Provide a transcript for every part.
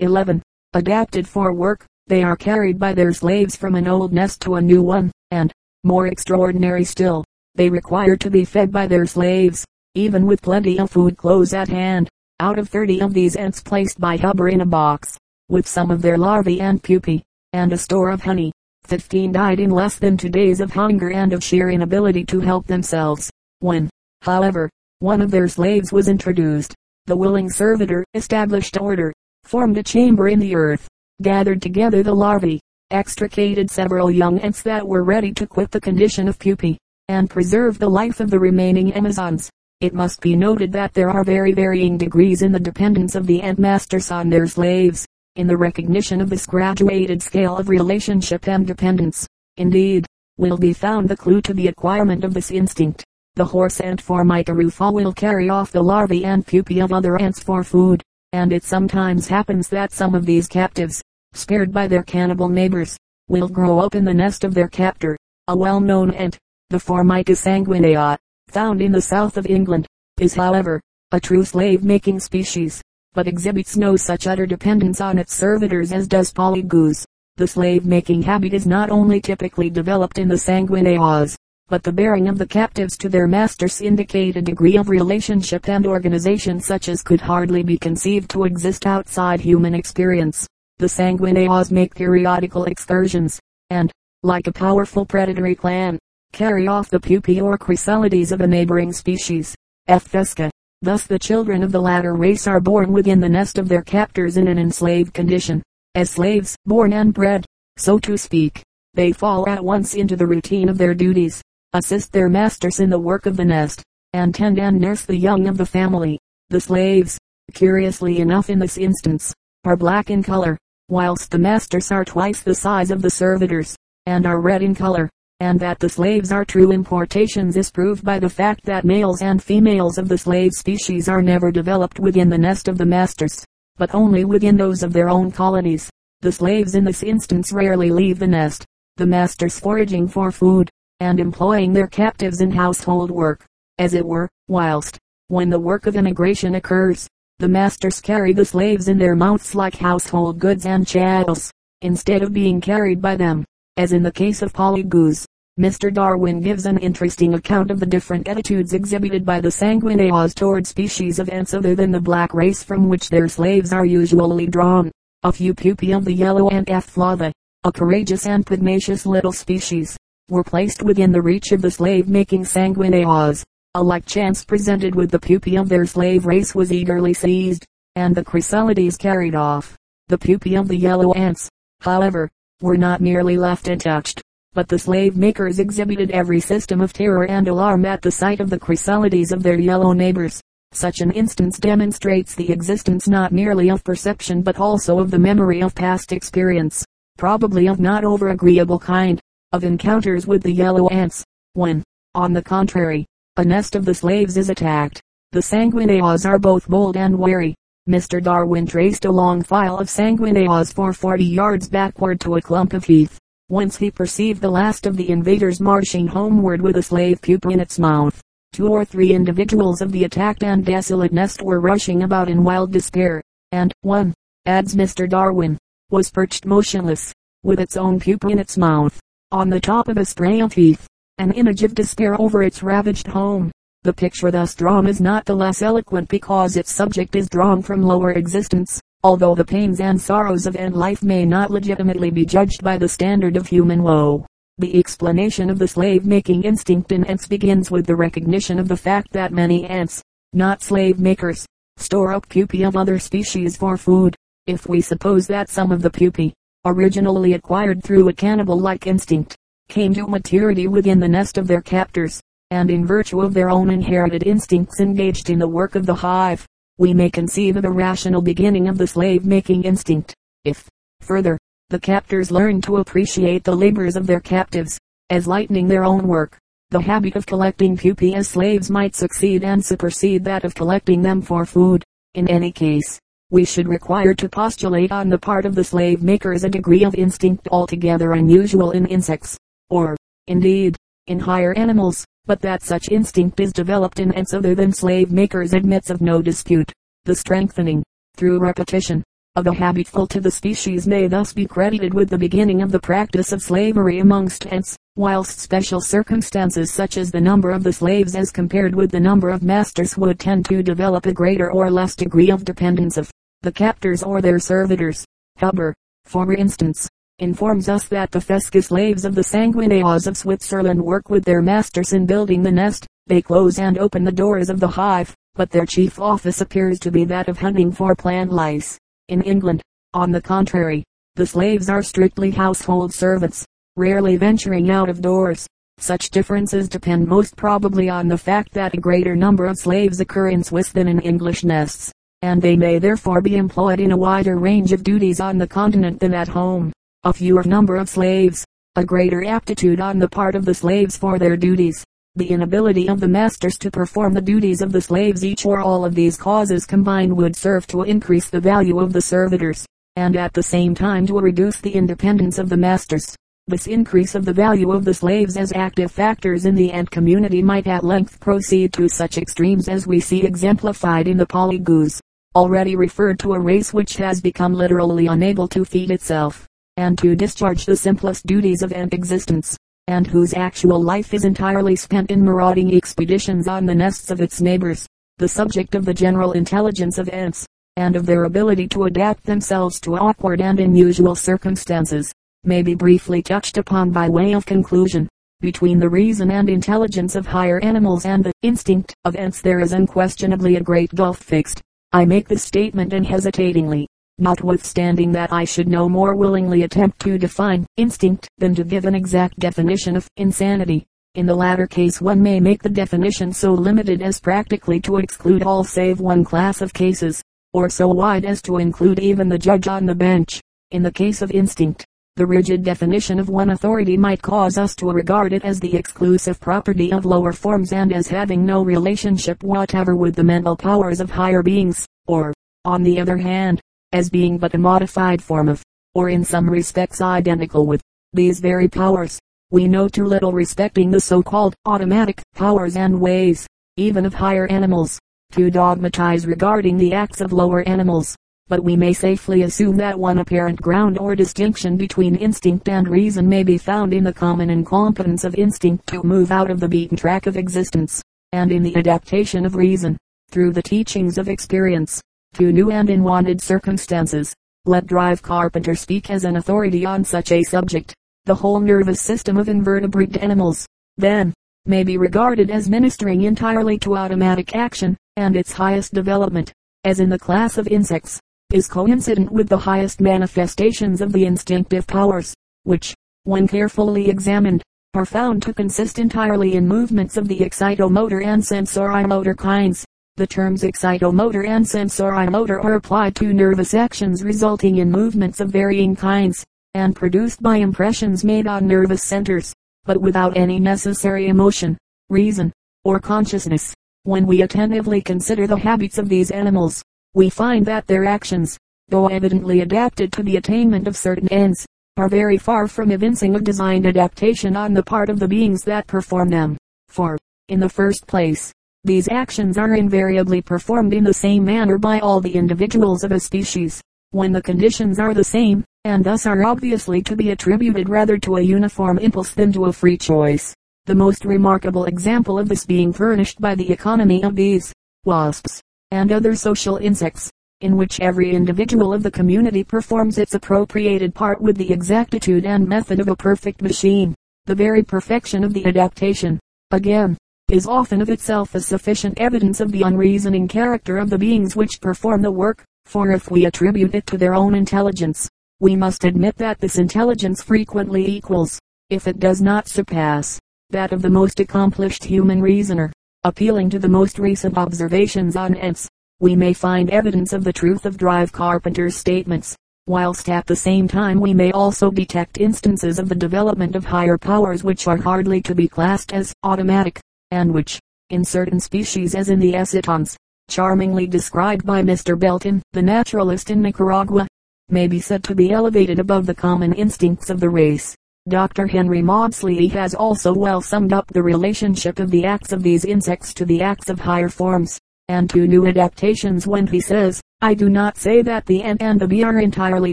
11. Adapted for work, they are carried by their slaves from an old nest to a new one, and, more extraordinary still, they require to be fed by their slaves, even with plenty of food close at hand. Out of 30 of these ants placed by Huber in a box, with some of their larvae and pupae, and a store of honey, 15 died in less than two days of hunger and of sheer inability to help themselves. When, however, one of their slaves was introduced, the willing servitor established order, formed a chamber in the earth, gathered together the larvae, extricated several young ants that were ready to quit the condition of pupae, and preserve the life of the remaining Amazons. It must be noted that there are very varying degrees in the dependence of the ant masters on their slaves. In the recognition of this graduated scale of relationship and dependence, indeed, will be found the clue to the acquirement of this instinct. The horse ant Formica rufa will carry off the larvae and pupae of other ants for food, and it sometimes happens that some of these captives, spared by their cannibal neighbors, will grow up in the nest of their captor. A well-known ant, the Formica sanguinea, found in the south of England, is however, a true slave-making species, but exhibits no such utter dependence on its servitors as does Polyergus. The slave-making habit is not only typically developed in the sanguineas, but the bearing of the captives to their masters indicate a degree of relationship and organization such as could hardly be conceived to exist outside human experience. The sanguineas make periodical excursions, and, like a powerful predatory clan, carry off the pupae or chrysalides of a neighboring species. F. fusca. Thus the children of the latter race are born within the nest of their captors in an enslaved condition. As slaves, born and bred, so to speak, they fall at once into the routine of their duties, assist their masters in the work of the nest, and tend and nurse the young of the family. The slaves, curiously enough in this instance, are black in color, whilst the masters are twice the size of the servitors, and are red in color and that the slaves are true importations is proved by the fact that males and females of the slave species are never developed within the nest of the masters, but only within those of their own colonies. The slaves in this instance rarely leave the nest, the masters foraging for food, and employing their captives in household work, as it were, whilst, when the work of immigration occurs, the masters carry the slaves in their mouths like household goods and chattels, instead of being carried by them as in the case of Polyergus. Mr. Darwin gives an interesting account of the different attitudes exhibited by the sanguineas toward species of ants other than the black race from which their slaves are usually drawn. A few pupae of the yellow ant Eph a courageous and pugnacious little species, were placed within the reach of the slave-making sanguineas. A like chance presented with the pupae of their slave race was eagerly seized, and the chrysalides carried off. The pupae of the yellow ants, however, were not merely left untouched, but the slave makers exhibited every system of terror and alarm at the sight of the chrysalides of their yellow neighbors. Such an instance demonstrates the existence not merely of perception but also of the memory of past experience, probably of not over agreeable kind, of encounters with the yellow ants, when, on the contrary, a nest of the slaves is attacked. The sanguineas are both bold and wary, Mr. Darwin traced a long file of sanguineas for 40 yards backward to a clump of heath, whence he perceived the last of the invaders marching homeward with a slave pupa in its mouth. Two or three individuals of the attacked and desolate nest were rushing about in wild despair, and one, adds Mr. Darwin, was perched motionless, with its own pupa in its mouth, on the top of a of heath, an image of despair over its ravaged home. The picture thus drawn is not the less eloquent because its subject is drawn from lower existence, although the pains and sorrows of ant life may not legitimately be judged by the standard of human woe. The explanation of the slave-making instinct in ants begins with the recognition of the fact that many ants, not slave makers, store up pupae of other species for food. If we suppose that some of the pupae, originally acquired through a cannibal-like instinct, came to maturity within the nest of their captors, and in virtue of their own inherited instincts engaged in the work of the hive, we may conceive of a rational beginning of the slave-making instinct. If, further, the captors learn to appreciate the labors of their captives, as lightening their own work, the habit of collecting pupae as slaves might succeed and supersede that of collecting them for food. In any case, we should require to postulate on the part of the slave makers a degree of instinct altogether unusual in insects, or, indeed, in higher animals but that such instinct is developed in ants other than slave makers admits of no dispute. The strengthening, through repetition, of a habitful to the species may thus be credited with the beginning of the practice of slavery amongst ants, whilst special circumstances such as the number of the slaves as compared with the number of masters would tend to develop a greater or less degree of dependence of the captors or their servitors. Huber, for instance, informs us that the fusca slaves of the Sanguinaises of Switzerland work with their masters in building the nest. They close and open the doors of the hive, but their chief office appears to be that of hunting for plant lice. In England, on the contrary, the slaves are strictly household servants, rarely venturing out of doors. Such differences depend most probably on the fact that a greater number of slaves occur in Swiss than in English nests, and they may therefore be employed in a wider range of duties on the continent than at home. A fewer number of slaves, a greater aptitude on the part of the slaves for their duties, the inability of the masters to perform the duties of the slaves each or all of these causes combined would serve to increase the value of the servitors, and at the same time to reduce the independence of the masters. This increase of the value of the slaves as active factors in the ant community might at length proceed to such extremes as we see exemplified in the polyergus, already referred to a race which has become literally unable to feed itself, and to discharge the simplest duties of ant existence and whose actual life is entirely spent in marauding expeditions on the nests of its neighbors. The subject of the general intelligence of ants, and of their ability to adapt themselves to awkward and unusual circumstances, may be briefly touched upon by way of conclusion. Between the reason and intelligence of higher animals and the instinct of ants there is unquestionably a great gulf fixed. I make this statement unhesitatingly, notwithstanding that I should no more willingly attempt to define instinct than to give an exact definition of insanity. In the latter case one may make the definition so limited as practically to exclude all save one class of cases, or so wide as to include even the judge on the bench. In the case of instinct, the rigid definition of one authority might cause us to regard it as the exclusive property of lower forms and as having no relationship whatever with the mental powers of higher beings, or, on the other hand, as being but a modified form of, or in some respects identical with, these very powers. We know too little respecting the so-called automatic powers and ways, even of higher animals, to dogmatize regarding the acts of lower animals. But we may safely assume that one apparent ground or distinction between instinct and reason may be found in the common incompetence of instinct to move out of the beaten track of existence, and in the adaptation of reason, through the teachings of experience, to new and unwanted circumstances. Let Drive Carpenter speak as an authority on such a subject. The whole nervous system of invertebrate animals, then, may be regarded as ministering entirely to automatic action, and its highest development, as in the class of insects, is coincident with the highest manifestations of the instinctive powers, which, when carefully examined, are found to consist entirely in movements of the excitomotor and sensorimotor kinds. The terms excitomotor and sensorimotor are applied to nervous actions resulting in movements of varying kinds, and produced by impressions made on nervous centers, but without any necessary emotion, reason, or consciousness. When we attentively consider the habits of these animals, we find that their actions, though evidently adapted to the attainment of certain ends, are very far from evincing a designed adaptation on the part of the beings that perform them. For, in the first place, these actions are invariably performed in the same manner by all the individuals of a species, when the conditions are the same, and thus are obviously to be attributed rather to a uniform impulse than to a free choice. The most remarkable example of this being furnished by the economy of bees, wasps, and other social insects, in which every individual of the community performs its appropriated part with the exactitude and method of a perfect machine. The very perfection of the adaptation, again, is often of itself a sufficient evidence of the unreasoning character of the beings which perform the work, for if we attribute it to their own intelligence, we must admit that this intelligence frequently equals, if it does not surpass, that of the most accomplished human reasoner. Appealing to the most recent observations on ants, we may find evidence of the truth of Drive Carpenter's statements, whilst at the same time we may also detect instances of the development of higher powers which are hardly to be classed as automatic and which, in certain species as in the Ecitons, charmingly described by Mr. Belton, the naturalist in Nicaragua, may be said to be elevated above the common instincts of the race. Dr. Henry Maudsley has also well summed up the relationship of the acts of these insects to the acts of higher forms, and to new adaptations when he says, I do not say that the ant and the bee are entirely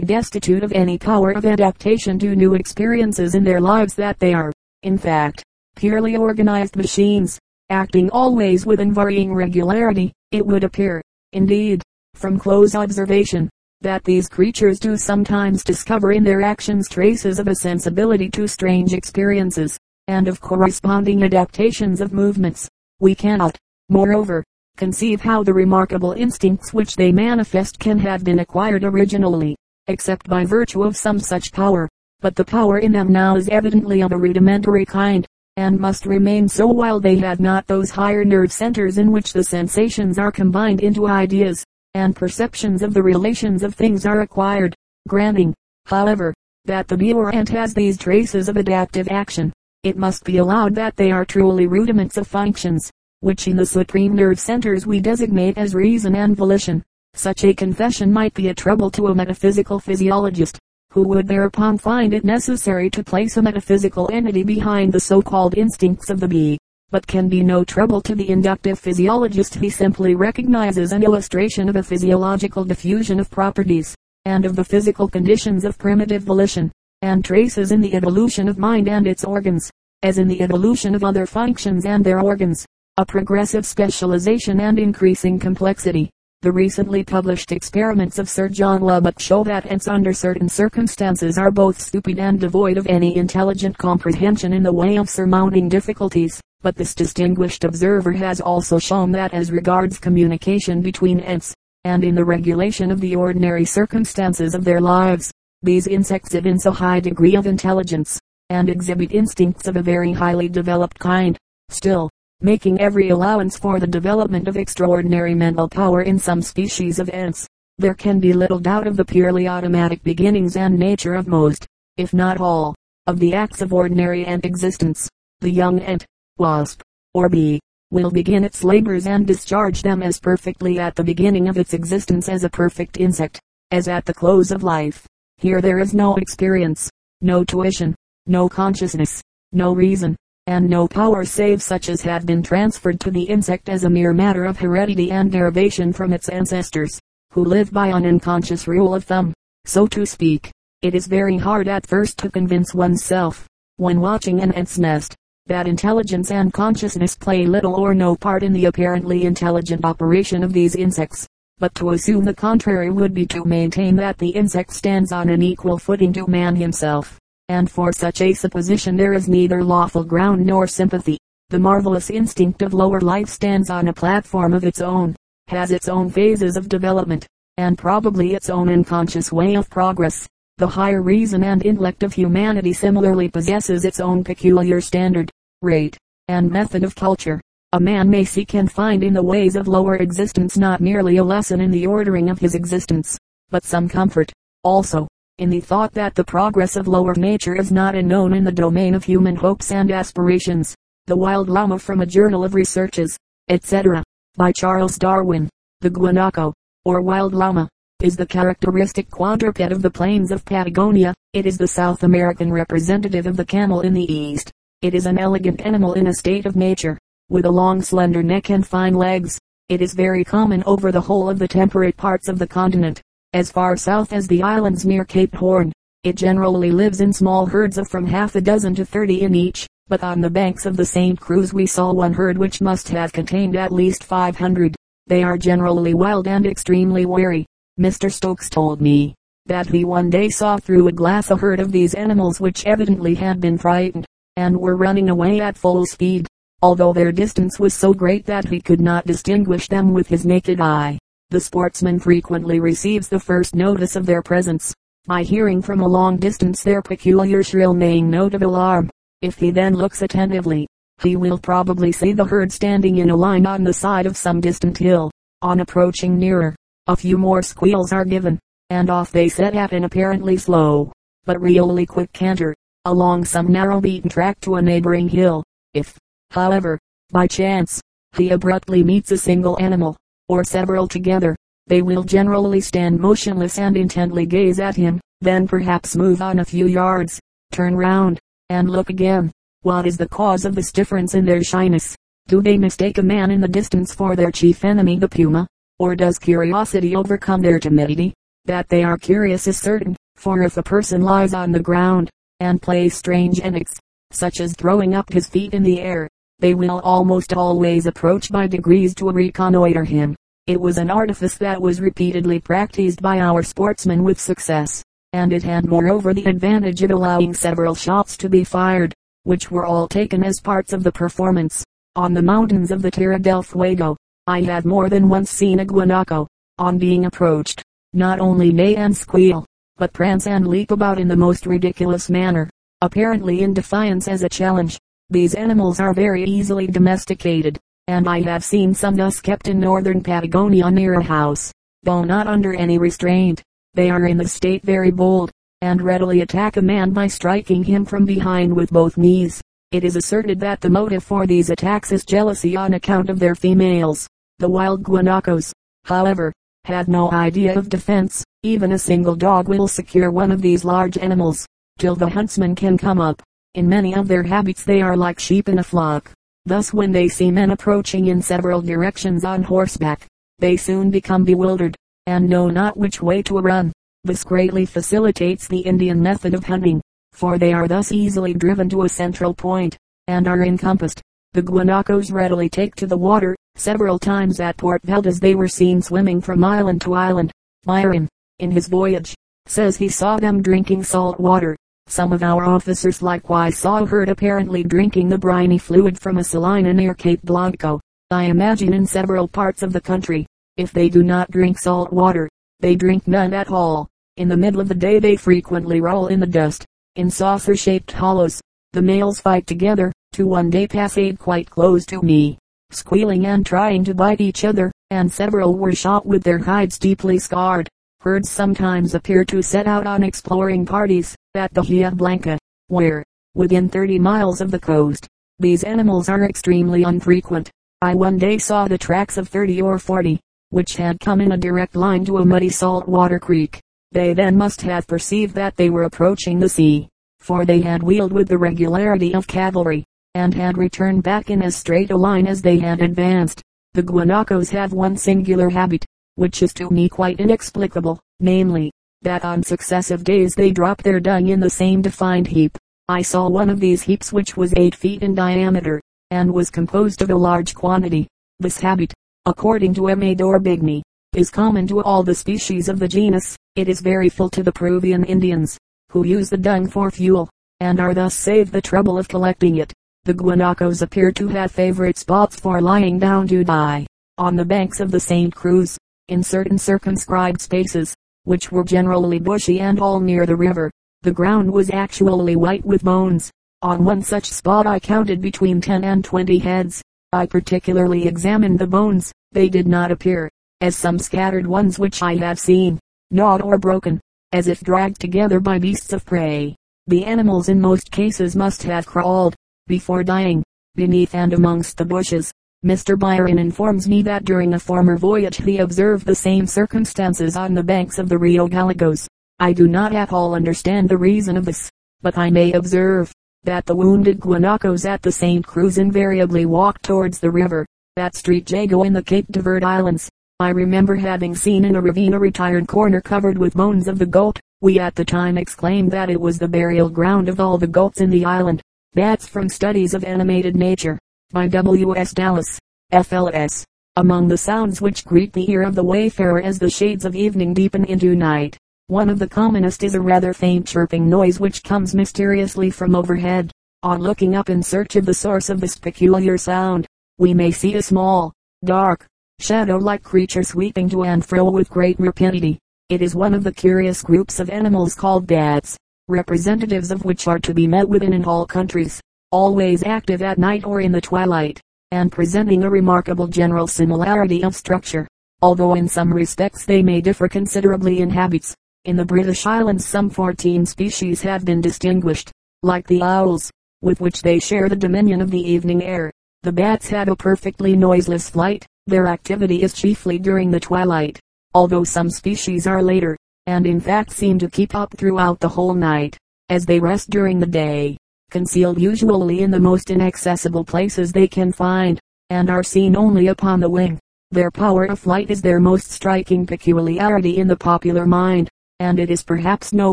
destitute of any power of adaptation to new experiences in their lives that they are, in fact, purely organized machines, acting always with unvarying regularity. It would appear, indeed, from close observation, that these creatures do sometimes discover in their actions traces of a sensibility to strange experiences, and of corresponding adaptations of movements. We cannot, moreover, conceive how the remarkable instincts which they manifest can have been acquired originally, except by virtue of some such power. But the power in them now is evidently of a rudimentary kind, and must remain so while they have not those higher nerve centers in which the sensations are combined into ideas, and perceptions of the relations of things are acquired. Granting, however, that the bee or ant has these traces of adaptive action, it must be allowed that they are truly rudiments of functions, which in the supreme nerve centers we designate as reason and volition. Such a confession might be a trouble to a metaphysical physiologist, who would thereupon find it necessary to place a metaphysical entity behind the so-called instincts of the bee but can be no trouble to the inductive physiologist. He simply recognizes an illustration of a physiological diffusion of properties, and of the physical conditions of primitive volition, and traces in the evolution of mind and its organs, as in the evolution of other functions and their organs, a progressive specialization and increasing complexity. The recently published experiments of Sir John Lubbock show that ants under certain circumstances are both stupid and devoid of any intelligent comprehension in the way of surmounting difficulties. But this distinguished observer has also shown that as regards communication between ants, and in the regulation of the ordinary circumstances of their lives, these insects evince a high degree of intelligence, and exhibit instincts of a very highly developed kind. Still, making every allowance for the development of extraordinary mental power in some species of ants, there can be little doubt of the purely automatic beginnings and nature of most, if not all, of the acts of ordinary ant existence. The young ant, wasp, or bee, will begin its labors and discharge them as perfectly at the beginning of its existence as a perfect insect, as at the close of life. Here there is no experience, no tuition, no consciousness, no reason, and no power save such as had been transferred to the insect as a mere matter of heredity and derivation from its ancestors, who live by an unconscious rule of thumb, so to speak. It is very hard at first to convince oneself, when watching an ant's nest, that intelligence and consciousness play little or no part in the apparently intelligent operation of these insects. But to assume the contrary would be to maintain that the insect stands on an equal footing to man himself. And for such a supposition there is neither lawful ground nor sympathy. The marvelous instinct of lower life stands on a platform of its own, has its own phases of development, and probably its own unconscious way of progress. The higher reason and intellect of humanity similarly possesses its own peculiar standard, rate, and method of culture. A man may seek and find in the ways of lower existence not merely a lesson in the ordering of his existence, but some comfort, also, in the thought that the progress of lower nature is not unknown in the domain of human hopes and aspirations. The Wild Llama from a Journal of Researches, etc. By Charles Darwin. The guanaco, or wild llama, is the characteristic quadruped of the plains of Patagonia. It is the South American representative of the camel in the East. It is an elegant animal in a state of nature, with a long slender neck and fine legs. It is very common over the whole of the temperate parts of the continent, as far south as the islands near Cape Horn. It generally lives in small herds of from half a dozen to thirty in each, but on the banks of the St. Cruz we saw one herd which must have contained at least 500. They are generally wild and extremely wary. Mr. Stokes told me that he one day saw through a glass a herd of these animals which evidently had been frightened, and were running away at full speed, although their distance was so great that he could not distinguish them with his naked eye. The sportsman frequently receives the first notice of their presence, by hearing from a long distance their peculiar shrill neighing note of alarm. If he then looks attentively, he will probably see the herd standing in a line on the side of some distant hill. On approaching nearer, a few more squeals are given, and off they set at an apparently slow, but really quick canter, along some narrow beaten track to a neighboring hill. If, however, by chance, he abruptly meets a single animal, or several together, they will generally stand motionless and intently gaze at him, then perhaps move on a few yards, turn round, and look again. What is the cause of this difference in their shyness? Do they mistake a man in the distance for their chief enemy the puma? Or does curiosity overcome their timidity? That they are curious is certain, for if a person lies on the ground, and plays strange antics, such as throwing up his feet in the air, they will almost always approach by degrees to reconnoiter him. It was an artifice that was repeatedly practiced by our sportsmen with success, and it had moreover the advantage of allowing several shots to be fired, which were all taken as parts of the performance. On the mountains of the Tierra del Fuego, I had more than once seen a guanaco, on being approached, not only neigh and squeal, but prance and leap about in the most ridiculous manner, apparently in defiance as a challenge. These animals are very easily domesticated, and I have seen some thus kept in northern Patagonia near a house, though not under any restraint. They are in the state very bold, and readily attack a man by striking him from behind with both knees. It is asserted that the motive for these attacks is jealousy on account of their females. The wild guanacos, however, had no idea of defense. Even a single dog will secure one of these large animals, till the huntsman can come up. In many of their habits they are like sheep in a flock. Thus when they see men approaching in several directions on horseback, they soon become bewildered, and know not which way to run. This greatly facilitates the Indian method of hunting, for they are thus easily driven to a central point, and are encompassed. The guanacos readily take to the water, Several times at Port Valdez they were seen swimming from island to island. Byron, in his voyage, says he saw them drinking salt water. Some of our officers likewise saw herd apparently drinking the briny fluid from a salina near Cape Blanco. I imagine in several parts of the country, if they do not drink salt water, they drink none at all. In the middle of the day they frequently roll in the dust, in saucer-shaped hollows. The males fight together, to one day passade quite close to me squealing and trying to bite each other, and several were shot with their hides deeply scarred. Herds sometimes appear to set out on exploring parties, at the Bahia Blanca, where, within 30 miles of the coast, these animals are extremely unfrequent. I one day saw the tracks of 30 or 40, which had come in a direct line to a muddy salt water creek. They then must have perceived that they were approaching the sea, for they had wheeled with the regularity of cavalry, and had returned back in as straight a line as they had advanced. The guanacos have one singular habit, which is to me quite inexplicable, namely, that on successive days they drop their dung in the same defined heap. I saw one of these heaps which was eight feet in diameter, and was composed of a large quantity. This habit, according to M. A. d'Orbigny, is common to all the species of the genus. It is very full to the Peruvian Indians, who use the dung for fuel, and are thus saved the trouble of collecting it. The guanacos appear to have favorite spots for lying down to die. On the banks of the St. Cruz, in certain circumscribed spaces, which were generally bushy and all near the river, the ground was actually white with bones. On one such spot I counted between 10 and 20 heads. I particularly examined the bones. They did not appear, as some scattered ones which I have seen, gnawed or broken, as if dragged together by beasts of prey. The animals in most cases must have crawled, before dying, beneath and amongst the bushes. Mr. Bynoe informs me that during a former voyage he observed the same circumstances on the banks of the Rio Gallegos. I do not at all understand the reason of this, but I may observe, that the wounded guanacos at the St. Cruz invariably walk towards the river. that Street Jago in the Cape de Verde Islands, I remember having seen in a ravine a retired corner covered with bones of the goat. We at the time exclaimed that it was the burial ground of all the goats in the island. Bats from Studies of Animated Nature, by W. S. Dallas, FLS. Among the sounds which greet the ear of the wayfarer as the shades of evening deepen into night, one of the commonest is a rather faint chirping noise which comes mysteriously from overhead. On looking up in search of the source of this peculiar sound, we may see a small, dark, shadow-like creature sweeping to and fro with great rapidity. It is one of the curious groups of animals called bats representatives of which are to be met with in all countries, always active at night or in the twilight, and presenting a remarkable general similarity of structure, although in some respects they may differ considerably in habits. In the British Islands some 14 species have been distinguished, like the owls, with which they share the dominion of the evening air. The bats have a perfectly noiseless flight, their activity is chiefly during the twilight, although some species are later and in fact seem to keep up throughout the whole night, as they rest during the day, concealed usually in the most inaccessible places they can find, and are seen only upon the wing. Their power of flight is their most striking peculiarity in the popular mind, and it is perhaps no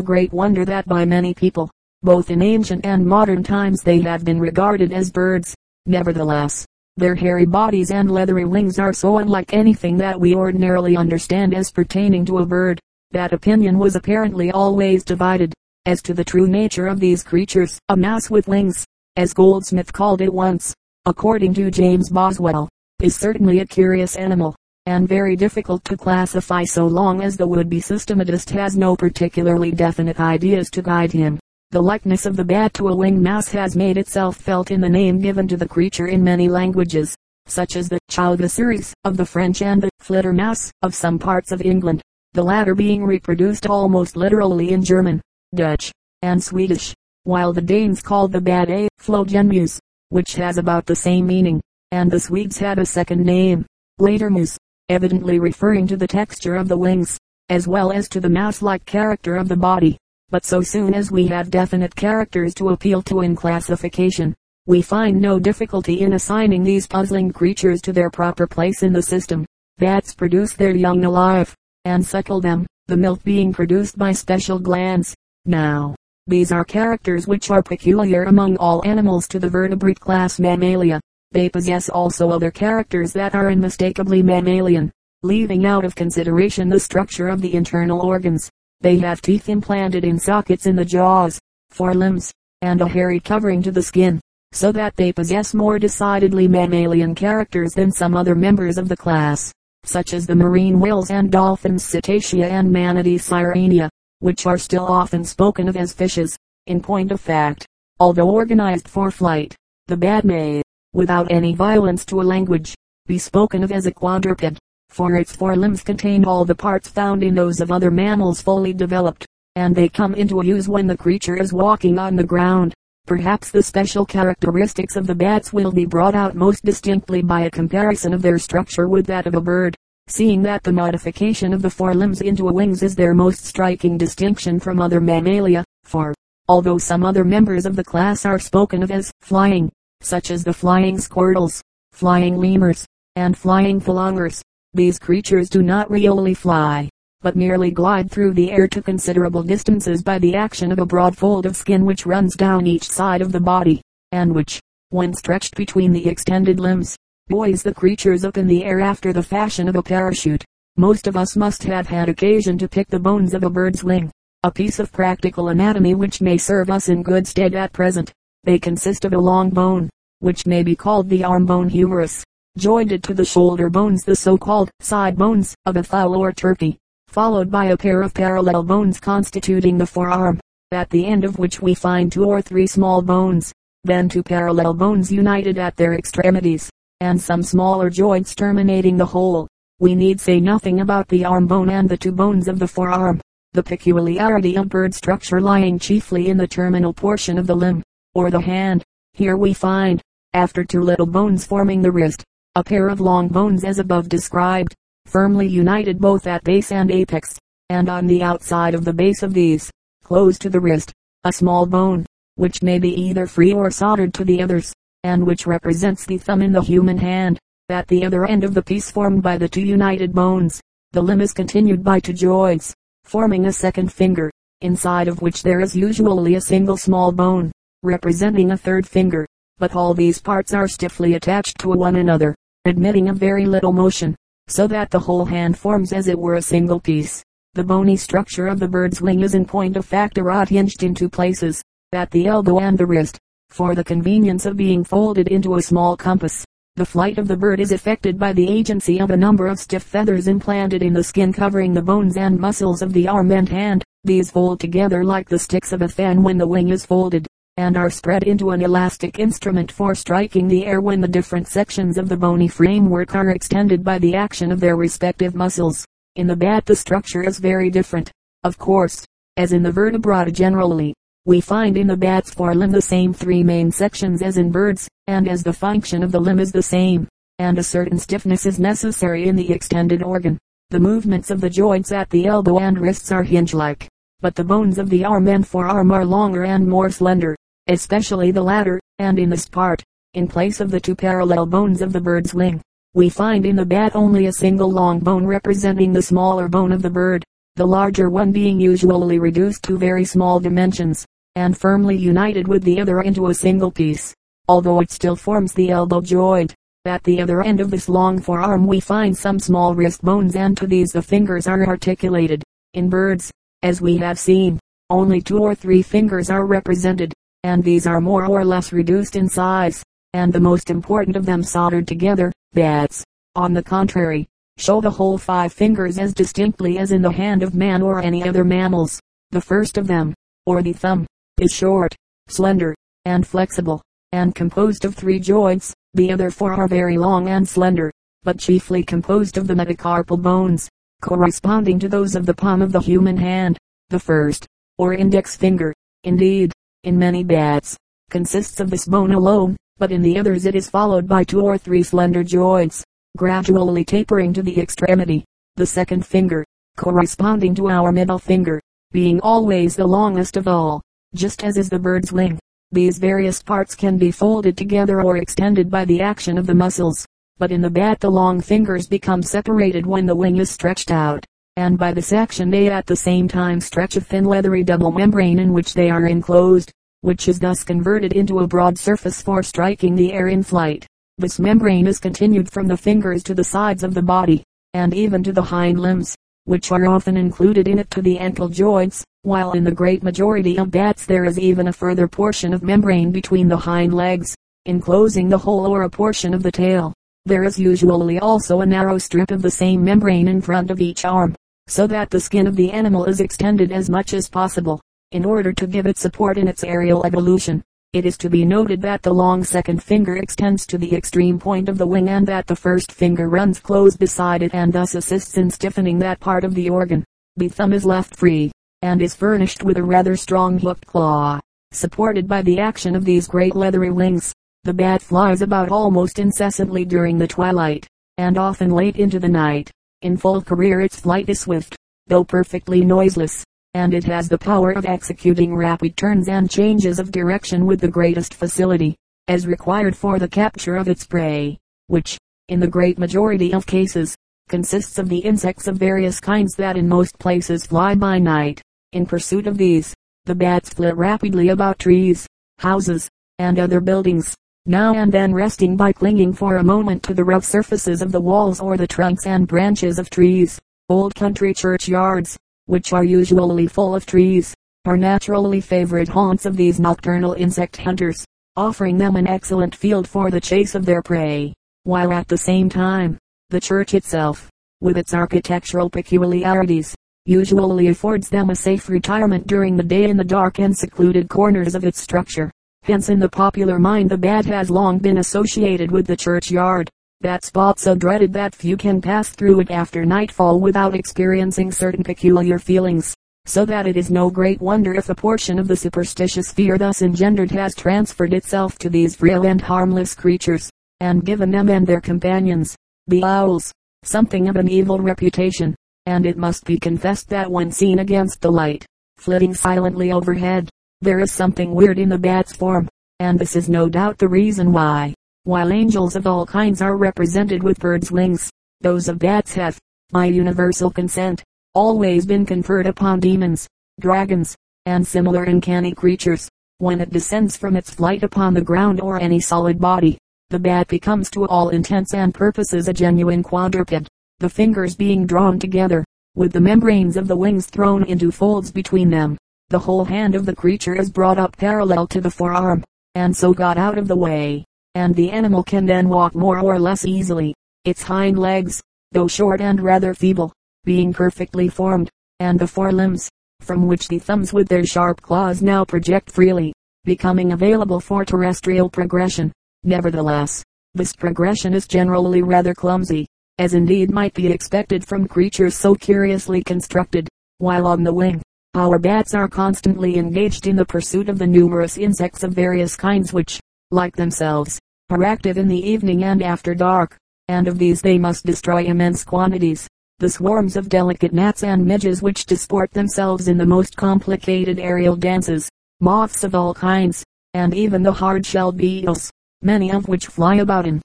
great wonder that by many people, both in ancient and modern times they have been regarded as birds. Nevertheless, their hairy bodies and leathery wings are so unlike anything that we ordinarily understand as pertaining to a bird, that opinion was apparently always divided, as to the true nature of these creatures. A mouse with wings, as Goldsmith called it once, according to James Boswell, is certainly a curious animal, and very difficult to classify so long as the would-be systematist has no particularly definite ideas to guide him. The likeness of the bat to a winged mouse has made itself felt in the name given to the creature in many languages, such as the chauve-souris of the French and the flittermouse of some parts of England, the latter being reproduced almost literally in German, Dutch, and Swedish, while the Danes called the bat a flagermus, which has about the same meaning, and the Swedes had a second name, Latermus, evidently referring to the texture of the wings, as well as to the mouse-like character of the body. But so soon as we have definite characters to appeal to in classification, we find no difficulty in assigning these puzzling creatures to their proper place in the system. Bats produce their young alive, and suckle them, the milk being produced by special glands. Now, these are characters which are peculiar among all animals to the vertebrate class Mammalia. They possess also other characters that are unmistakably mammalian, leaving out of consideration the structure of the internal organs. They have teeth implanted in sockets in the jaws, forelimbs, and a hairy covering to the skin, so that they possess more decidedly mammalian characters than some other members of the class, such as the marine whales and dolphins Cetacea and manatees Sirenia, which are still often spoken of as fishes. In point of fact, although organized for flight, the bat may, without any violence to a language, be spoken of as a quadruped for its four limbs contain all the parts found in those of other mammals fully developed, and they come into use when the creature is walking on the ground. Perhaps the special characteristics of the bats will be brought out most distinctly by a comparison of their structure with that of a bird, seeing that the modification of the forelimbs into wings is their most striking distinction from other mammalia, for, although some other members of the class are spoken of as flying, such as the flying squirrels, flying lemurs, and flying phalangers, these creatures do not really fly, but merely glide through the air to considerable distances by the action of a broad fold of skin which runs down each side of the body, and which, when stretched between the extended limbs, buoys the creatures up in the air after the fashion of a parachute. Most of us must have had occasion to pick the bones of a bird's wing, a piece of practical anatomy which may serve us in good stead at present. They consist of a long bone, which may be called the arm bone humerus, jointed to the shoulder bones the so-called side bones of a fowl or turkey, followed by a pair of parallel bones constituting the forearm, at the end of which we find two or three small bones, then two parallel bones united at their extremities, and some smaller joints terminating the whole. We need say nothing about the arm bone and the two bones of the forearm, the peculiarity of bird structure lying chiefly in the terminal portion of the limb, or the hand. Here we find, after two little bones forming the wrist, a pair of long bones as above described, firmly united both at base and apex, and on the outside of the base of these, close to the wrist, a small bone, which may be either free or soldered to the others, and which represents the thumb in the human hand. At the other end of the piece formed by the two united bones, the limb is continued by two joints, forming a second finger, inside of which there is usually a single small bone, representing a third finger, but all these parts are stiffly attached to one another admitting of very little motion, so that the whole hand forms as it were a single piece. The bony structure of the bird's wing is in point of fact a rod hinged in two places, at the elbow and the wrist, for the convenience of being folded into a small compass. The flight of the bird is effected by the agency of a number of stiff feathers implanted in the skin covering the bones and muscles of the arm and hand. These fold together like the sticks of a fan when the wing is folded and are spread into an elastic instrument for striking the air when the different sections of the bony framework are extended by the action of their respective muscles. In the bat the structure is very different. Of course, as in the vertebrata generally, we find in the bat's forelimb the same three main sections as in birds, and as the function of the limb is the same, and a certain stiffness is necessary in the extended organ. The movements of the joints at the elbow and wrists are hinge-like, but the bones of the arm and forearm are longer and more slender especially the latter, and in this part, in place of the two parallel bones of the bird's wing, we find in the bat only a single long bone representing the smaller bone of the bird, the larger one being usually reduced to very small dimensions, and firmly united with the other into a single piece, although it still forms the elbow joint. At the other end of this long forearm we find some small wrist bones and to these the fingers are articulated. In birds, as we have seen, only two or three fingers are represented, and these are more or less reduced in size, and the most important of them soldered together. Bats, on the contrary, show the whole five fingers as distinctly as in the hand of man or any other mammals. The first of them, or the thumb, is short, slender, and flexible, and composed of three joints. The other four are very long and slender, but chiefly composed of the metacarpal bones, corresponding to those of the palm of the human hand. The first, or index finger, indeed, in many bats, consists of this bone alone, but in the others it is followed by two or three slender joints, gradually tapering to the extremity. The second finger, corresponding to our middle finger, being always the longest of all, just as is the bird's wing. These various parts can be folded together or extended by the action of the muscles, but in the bat the long fingers become separated when the wing is stretched out and by this action they at the same time stretch a thin leathery double membrane in which they are enclosed, which is thus converted into a broad surface for striking the air in flight. This membrane is continued from the fingers to the sides of the body, and even to the hind limbs, which are often included in it to the ankle joints, while in the great majority of bats there is even a further portion of membrane between the hind legs, enclosing the whole or a portion of the tail. There is usually also a narrow strip of the same membrane in front of each arm, so that the skin of the animal is extended as much as possible, in order to give it support in its aerial evolution. It is to be noted that the long second finger extends to the extreme point of the wing and that the first finger runs close beside it and thus assists in stiffening that part of the organ. The thumb is left free, and is furnished with a rather strong hooked claw. Supported by the action of these great leathery wings, the bat flies about almost incessantly during the twilight, and often late into the night. In full career its flight is swift, though perfectly noiseless, and it has the power of executing rapid turns and changes of direction with the greatest facility, as required for the capture of its prey, which, in the great majority of cases, consists of the insects of various kinds that in most places fly by night. In pursuit of these, the bats flit rapidly about trees, houses, and other buildings, now and then resting by clinging for a moment to the rough surfaces of the walls or the trunks and branches of trees. Old country churchyards, which are usually full of trees, are naturally favorite haunts of these nocturnal insect hunters, offering them an excellent field for the chase of their prey, while at the same time, the church itself, with its architectural peculiarities, usually affords them a safe retirement during the day in the dark and secluded corners of its structure. Hence in the popular mind the bat has long been associated with the churchyard. That spot so dreaded that few can pass through it after nightfall without experiencing certain peculiar feelings. So that it is no great wonder if a portion of the superstitious fear thus engendered has transferred itself to these frail and harmless creatures, and given them and their companions, the owls, something of an evil reputation. And it must be confessed that when seen against the light, flitting silently overhead, there is something weird in the bat's form, and this is no doubt the reason why, while angels of all kinds are represented with birds' wings, those of bats have, by universal consent, always been conferred upon demons, dragons, and similar uncanny creatures. When it descends from its flight upon the ground or any solid body, the bat becomes to all intents and purposes a genuine quadruped, the fingers being drawn together, with the membranes of the wings thrown into folds between them. The whole hand of the creature is brought up parallel to the forearm, and so got out of the way, and the animal can then walk more or less easily. Its hind legs, though short and rather feeble, being perfectly formed, and the forelimbs, from which the thumbs with their sharp claws now project freely, becoming available for terrestrial progression. Nevertheless, this progression is generally rather clumsy, as indeed might be expected from creatures so curiously constructed, while on the wing, our bats are constantly engaged in the pursuit of the numerous insects of various kinds which, like themselves, are active in the evening and after dark, and of these they must destroy immense quantities. The swarms of delicate gnats and midges which disport themselves in the most complicated aerial dances, moths of all kinds, and even the hard-shelled beetles, many of which fly about in